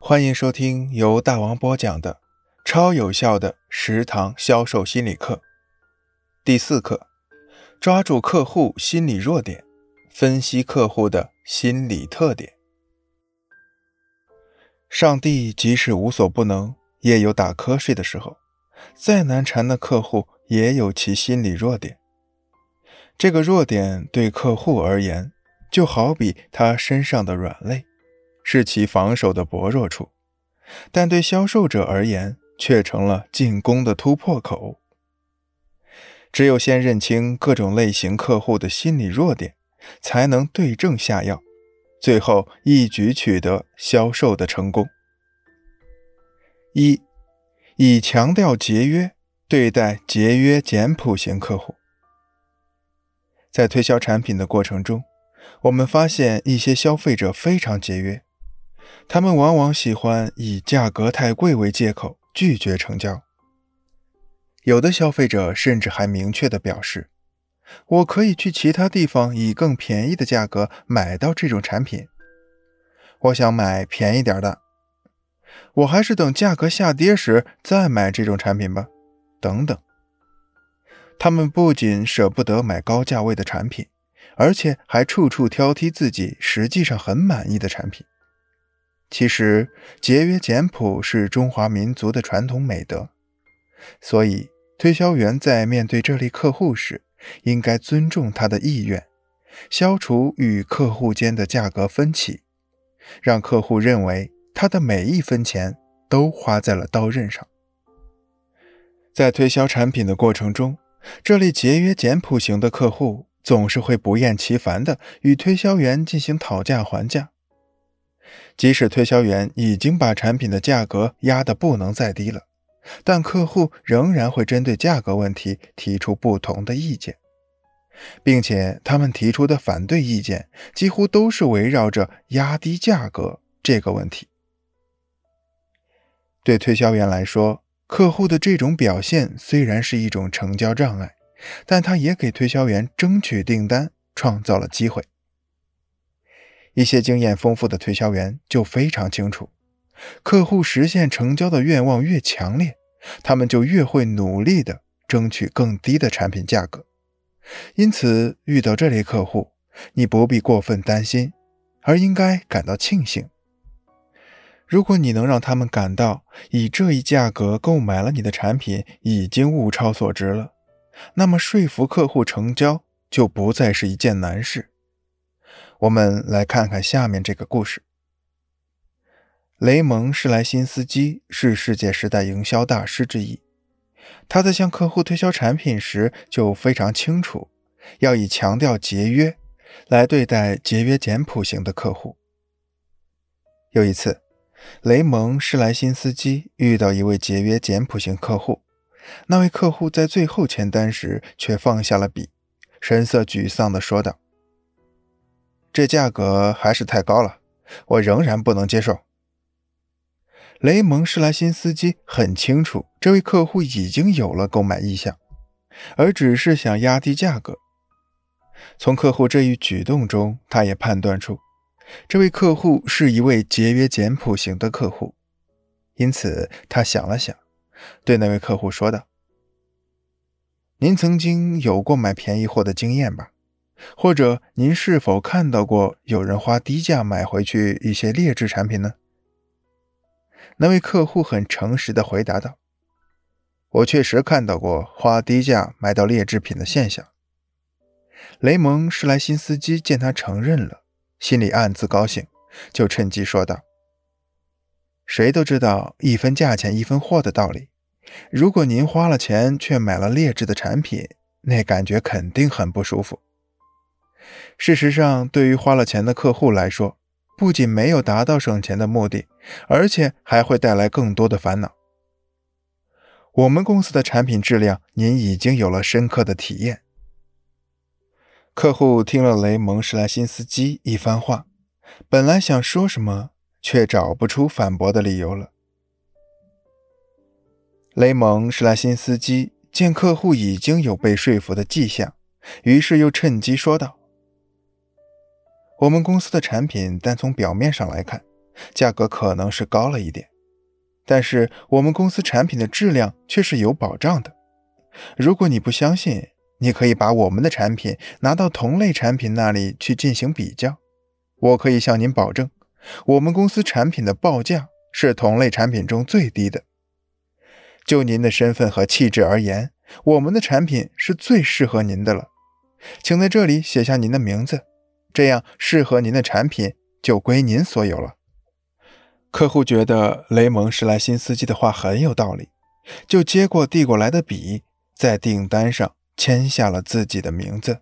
欢迎收听由大王播讲的超有效的十堂销售心理课。第四课：抓住客户心理弱点，分析客户的心理特点。上帝即使无所不能，也有打瞌睡的时候。再难缠的客户，也有其心理弱点。这个弱点对客户而言，就好比他身上的软肋。是其防守的薄弱处，但对销售者而言，却成了进攻的突破口。只有先认清各种类型客户的心理弱点，才能对症下药，最后一举取得销售的成功。一，以强调节约对待节约简朴型客户。在推销产品的过程中，我们发现一些消费者非常节约。他们往往喜欢以价格太贵为借口拒绝成交。有的消费者甚至还明确地表示：“我可以去其他地方以更便宜的价格买到这种产品。我想买便宜点的，我还是等价格下跌时再买这种产品吧。”等等。他们不仅舍不得买高价位的产品，而且还处处挑剔自己实际上很满意的产品。其实，节约简朴是中华民族的传统美德，所以推销员在面对这类客户时，应该尊重他的意愿，消除与客户间的价格分歧，让客户认为他的每一分钱都花在了刀刃上。在推销产品的过程中，这类节约简朴型的客户总是会不厌其烦地与推销员进行讨价还价。即使推销员已经把产品的价格压得不能再低了，但客户仍然会针对价格问题提出不同的意见，并且他们提出的反对意见几乎都是围绕着压低价格这个问题。对推销员来说，客户的这种表现虽然是一种成交障碍，但他也给推销员争取订单创造了机会。一些经验丰富的推销员就非常清楚，客户实现成交的愿望越强烈，他们就越会努力地争取更低的产品价格。因此，遇到这类客户，你不必过分担心，而应该感到庆幸。如果你能让他们感到以这一价格购买了你的产品已经物超所值了，那么说服客户成交就不再是一件难事。我们来看看下面这个故事。雷蒙·施莱辛斯基是世界十大营销大师之一，他在向客户推销产品时就非常清楚，要以强调节约来对待节约简朴型的客户。有一次，雷蒙·施莱辛斯基遇到一位节约简朴型客户，那位客户在最后签单时却放下了笔，神色沮丧地说道。这价格还是太高了，我仍然不能接受。雷蒙·施莱辛斯基很清楚，这位客户已经有了购买意向，而只是想压低价格。从客户这一举动中，他也判断出，这位客户是一位节约简朴型的客户。因此，他想了想，对那位客户说道：“您曾经有过买便宜货的经验吧？”或者您是否看到过有人花低价买回去一些劣质产品呢？那位客户很诚实地回答道：“我确实看到过花低价买到劣质品的现象。”雷蒙·施莱辛斯基见他承认了，心里暗自高兴，就趁机说道：“谁都知道一分价钱一分货的道理。如果您花了钱却买了劣质的产品，那感觉肯定很不舒服。”事实上，对于花了钱的客户来说，不仅没有达到省钱的目的，而且还会带来更多的烦恼。我们公司的产品质量，您已经有了深刻的体验。客户听了雷蒙·施莱辛斯基一番话，本来想说什么，却找不出反驳的理由了。雷蒙·施莱辛斯基见客户已经有被说服的迹象，于是又趁机说道。我们公司的产品，单从表面上来看，价格可能是高了一点，但是我们公司产品的质量却是有保障的。如果你不相信，你可以把我们的产品拿到同类产品那里去进行比较。我可以向您保证，我们公司产品的报价是同类产品中最低的。就您的身份和气质而言，我们的产品是最适合您的了。请在这里写下您的名字，这样适合您的产品就归您所有了。客户觉得雷蒙施莱辛斯基的话很有道理，就接过递过来的笔，在订单上签下了自己的名字。